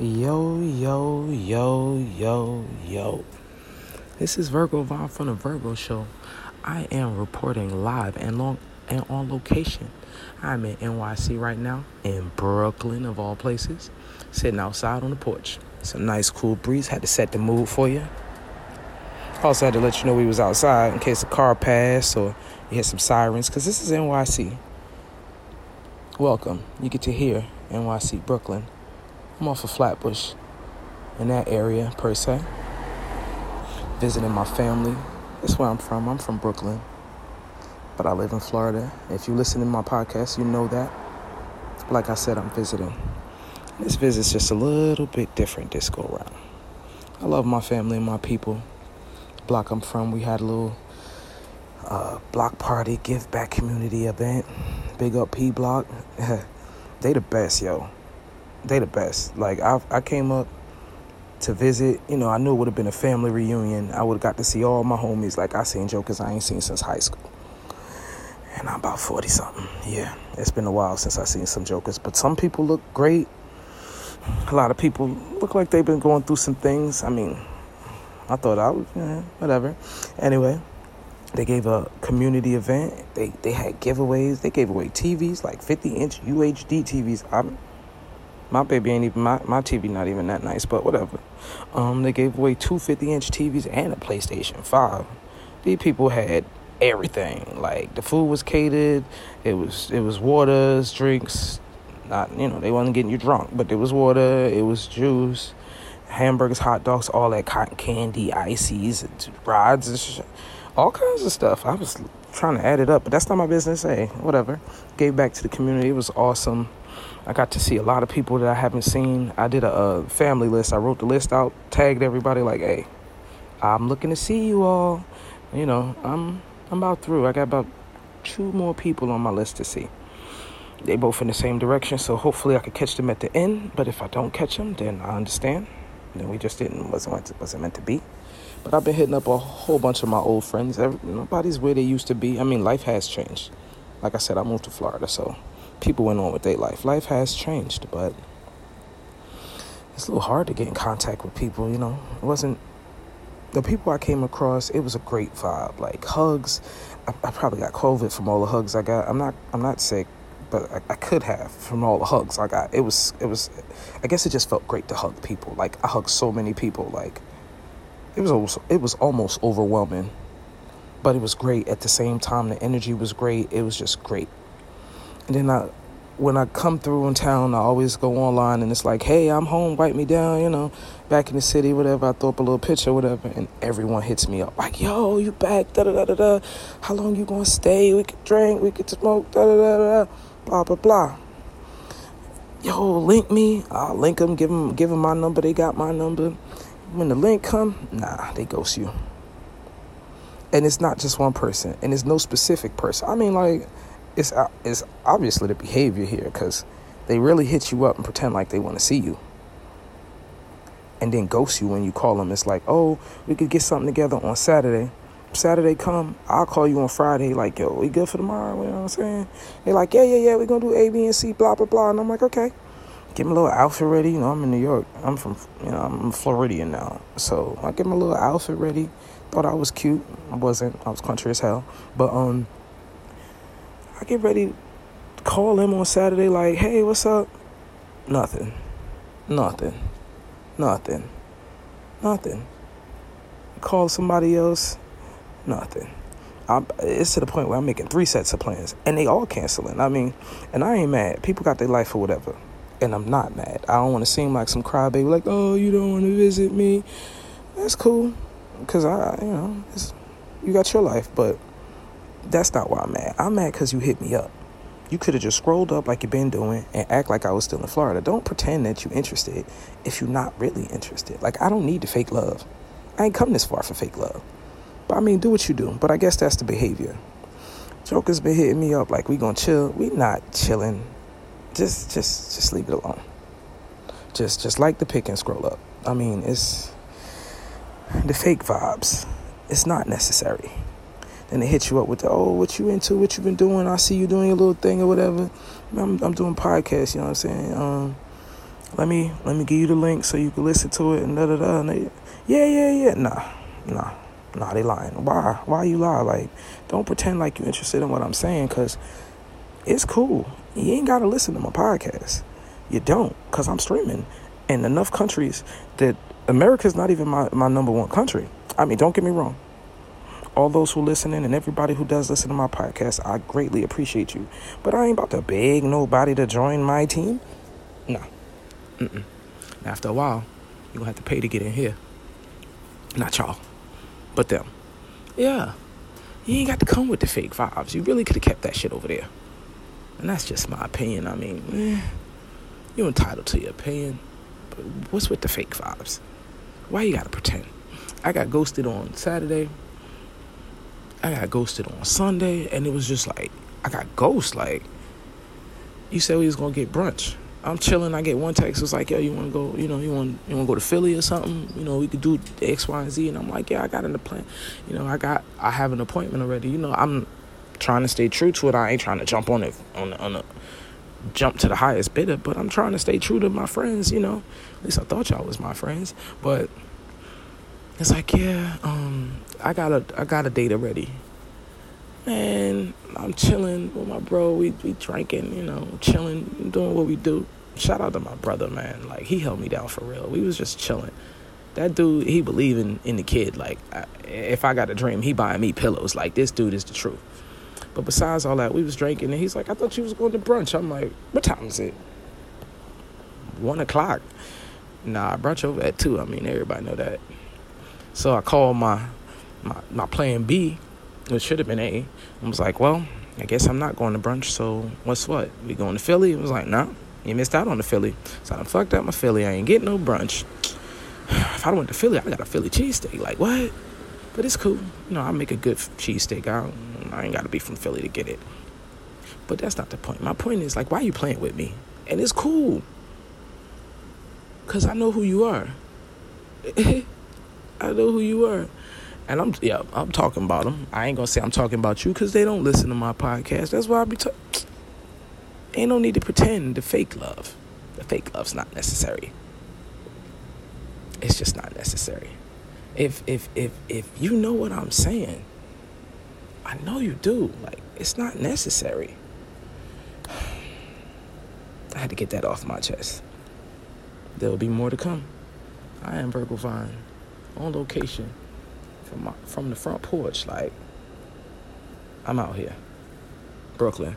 Yo, yo, yo, yo, yo. This is Virgo Vaughn from the Virgo Show. I am reporting live and long and on location. I'm in NYC right now, in Brooklyn of all places, sitting outside on the porch. Some nice cool breeze. Had to set the mood for you. Also had to let you know we was outside in case a car passed or you hear some sirens, because this is NYC. Welcome. You get to hear NYC, Brooklyn. I'm off of Flatbush in that area, per se. Visiting my family. That's where I'm from. I'm from Brooklyn, but I live in Florida. If you listen to my podcast, you know that. Like I said, I'm visiting. This visit's just a little bit different this go around. I love my family and my people. block I'm from, we had a little uh, block party, give back community event. Big up P Block. they the best, yo they the best. Like I I came up to visit, you know, I knew it would have been a family reunion. I would have got to see all my homies like I seen jokers I ain't seen since high school. And I'm about 40 something. Yeah, it's been a while since I seen some jokers, but some people look great. A lot of people look like they've been going through some things. I mean, I thought I was, yeah, whatever. Anyway, they gave a community event. They they had giveaways. They gave away TVs, like 50 inch UHD TVs. I'm my baby ain't even my, my TV not even that nice, but whatever. Um, they gave away two 50 inch TVs and a PlayStation 5. These people had everything. Like the food was catered, it was it was waters, drinks, not you know, they wasn't getting you drunk, but there was water, it was juice, hamburgers, hot dogs, all that cotton candy, ices, rods, and sh- all kinds of stuff. I was trying to add it up, but that's not my business. Hey, whatever. Gave back to the community. It was awesome. I got to see a lot of people that I haven't seen. I did a, a family list. I wrote the list out, tagged everybody like, "Hey, I'm looking to see you all." You know, I'm I'm about through. I got about two more people on my list to see. They both in the same direction, so hopefully I could catch them at the end. But if I don't catch them, then I understand. Then we just didn't wasn't wasn't meant to be. But I've been hitting up a whole bunch of my old friends. Nobody's where they used to be. I mean, life has changed. Like I said, I moved to Florida, so people went on with their life. Life has changed, but it's a little hard to get in contact with people, you know. It wasn't the people I came across, it was a great vibe. Like hugs. I, I probably got COVID from all the hugs I got. I'm not I'm not sick, but I, I, could have from all the hugs I got. It was it was I guess it just felt great to hug people. Like I hugged so many people. Like it was almost, it was almost overwhelming. But it was great at the same time. The energy was great. It was just great. And then I, when I come through in town, I always go online and it's like, hey, I'm home, wipe me down, you know, back in the city, whatever. I throw up a little picture, whatever, and everyone hits me up like, yo, you back, da da da da da. How long you gonna stay? We could drink, we could smoke, da da da da, blah blah blah. Yo, link me. I'll link them, give them, give them my number. They got my number. When the link come, nah, they ghost you. And it's not just one person, and it's no specific person. I mean, like it's uh, it's obviously the behavior here because they really hit you up and pretend like they want to see you. And then ghost you when you call them it's like oh we could get something together on saturday. Saturday come i'll call you on friday. Like yo we good for tomorrow? You know what i'm saying? They're like yeah yeah yeah we're gonna do a b and c blah blah blah. And i'm like okay. Get my little outfit ready. You know i'm in new york. I'm from you know i'm floridian now. So i get my little outfit ready. Thought i was cute. I wasn't. I was country as hell. But um I get ready to call him on Saturday, like, hey, what's up? Nothing. Nothing. Nothing. Nothing. Call somebody else. Nothing. I'm, it's to the point where I'm making three sets of plans and they all canceling. I mean, and I ain't mad. People got their life or whatever. And I'm not mad. I don't want to seem like some crybaby, like, oh, you don't want to visit me. That's cool. Because I, you know, you got your life. But that's not why I'm mad. I'm mad because you hit me up. You could have just scrolled up like you've been doing and act like I was still in Florida. Don't pretend that you're interested if you're not really interested. Like, I don't need the fake love. I ain't come this far for fake love. But I mean, do what you do. But I guess that's the behavior. Joker's been hitting me up like we gonna chill. We not chilling. Just, just, just leave it alone. Just, just like the pick and scroll up. I mean, it's the fake vibes. It's not necessary. Then they hit you up with the, oh, what you into, what you been doing. I see you doing your little thing or whatever. I'm, I'm doing podcasts, you know what I'm saying? Um, let me let me give you the link so you can listen to it and da da da. And they, yeah, yeah, yeah. Nah, nah, nah. They lying. Why? Why you lie? Like, don't pretend like you're interested in what I'm saying, cause it's cool. You ain't gotta listen to my podcast. You don't, cause I'm streaming in enough countries that America's not even my, my number one country. I mean, don't get me wrong. All those who listening and everybody who does listen to my podcast, I greatly appreciate you. But I ain't about to beg nobody to join my team. Nah. Mm-mm. After a while, you're going to have to pay to get in here. Not y'all, but them. Yeah. You ain't got to come with the fake vibes. You really could have kept that shit over there. And that's just my opinion. I mean, eh, you're entitled to your opinion. But what's with the fake vibes? Why you gotta pretend? I got ghosted on Saturday. I got ghosted on Sunday, and it was just like I got ghost. Like you said we was gonna get brunch. I'm chilling. I get one text. It's like, yo, you want to go? You know, you want you want to go to Philly or something? You know, we could do X, Y, and Z. And I'm like, yeah, I got an appointment. You know, I got I have an appointment already. You know, I'm trying to stay true to it. I ain't trying to jump on it on on the jump to the highest bidder, but I'm trying to stay true to my friends, you know. At least I thought y'all was my friends. But it's like, yeah, um, I got a I got a date already. And I'm chilling with my bro. We we drinking, you know, chilling, doing what we do. Shout out to my brother, man. Like he held me down for real. We was just chilling. That dude, he believing in the kid. Like, I, if I got a dream, he buying me pillows. Like this dude is the truth. But besides all that, we was drinking, and he's like, "I thought you was going to brunch." I'm like, "What time is it?" One o'clock. Nah, brunch over at two. I mean, everybody know that. So I called my my my plan B, which should have been A. I was like, "Well, I guess I'm not going to brunch. So what's what? We going to Philly?" It was like, "No, nah, you missed out on the Philly." So I fucked up my Philly. I ain't getting no brunch. If I went to Philly, I got a Philly cheesesteak. Like what? But it's cool. You know, I make a good cheesesteak. I, I ain't got to be from Philly to get it. But that's not the point. My point is, like, why are you playing with me? And it's cool. Because I know who you are. I know who you are. And I'm, yeah, I'm talking about them. I ain't to say I'm talking about you because they don't listen to my podcast. That's why I be talking. Ain't no need to pretend the fake love. The fake love's not necessary. It's just not necessary if if if if you know what I'm saying, I know you do. Like it's not necessary. I had to get that off my chest. There will be more to come. I am Virgil Vine, on location, from my, from the front porch. Like I'm out here, Brooklyn.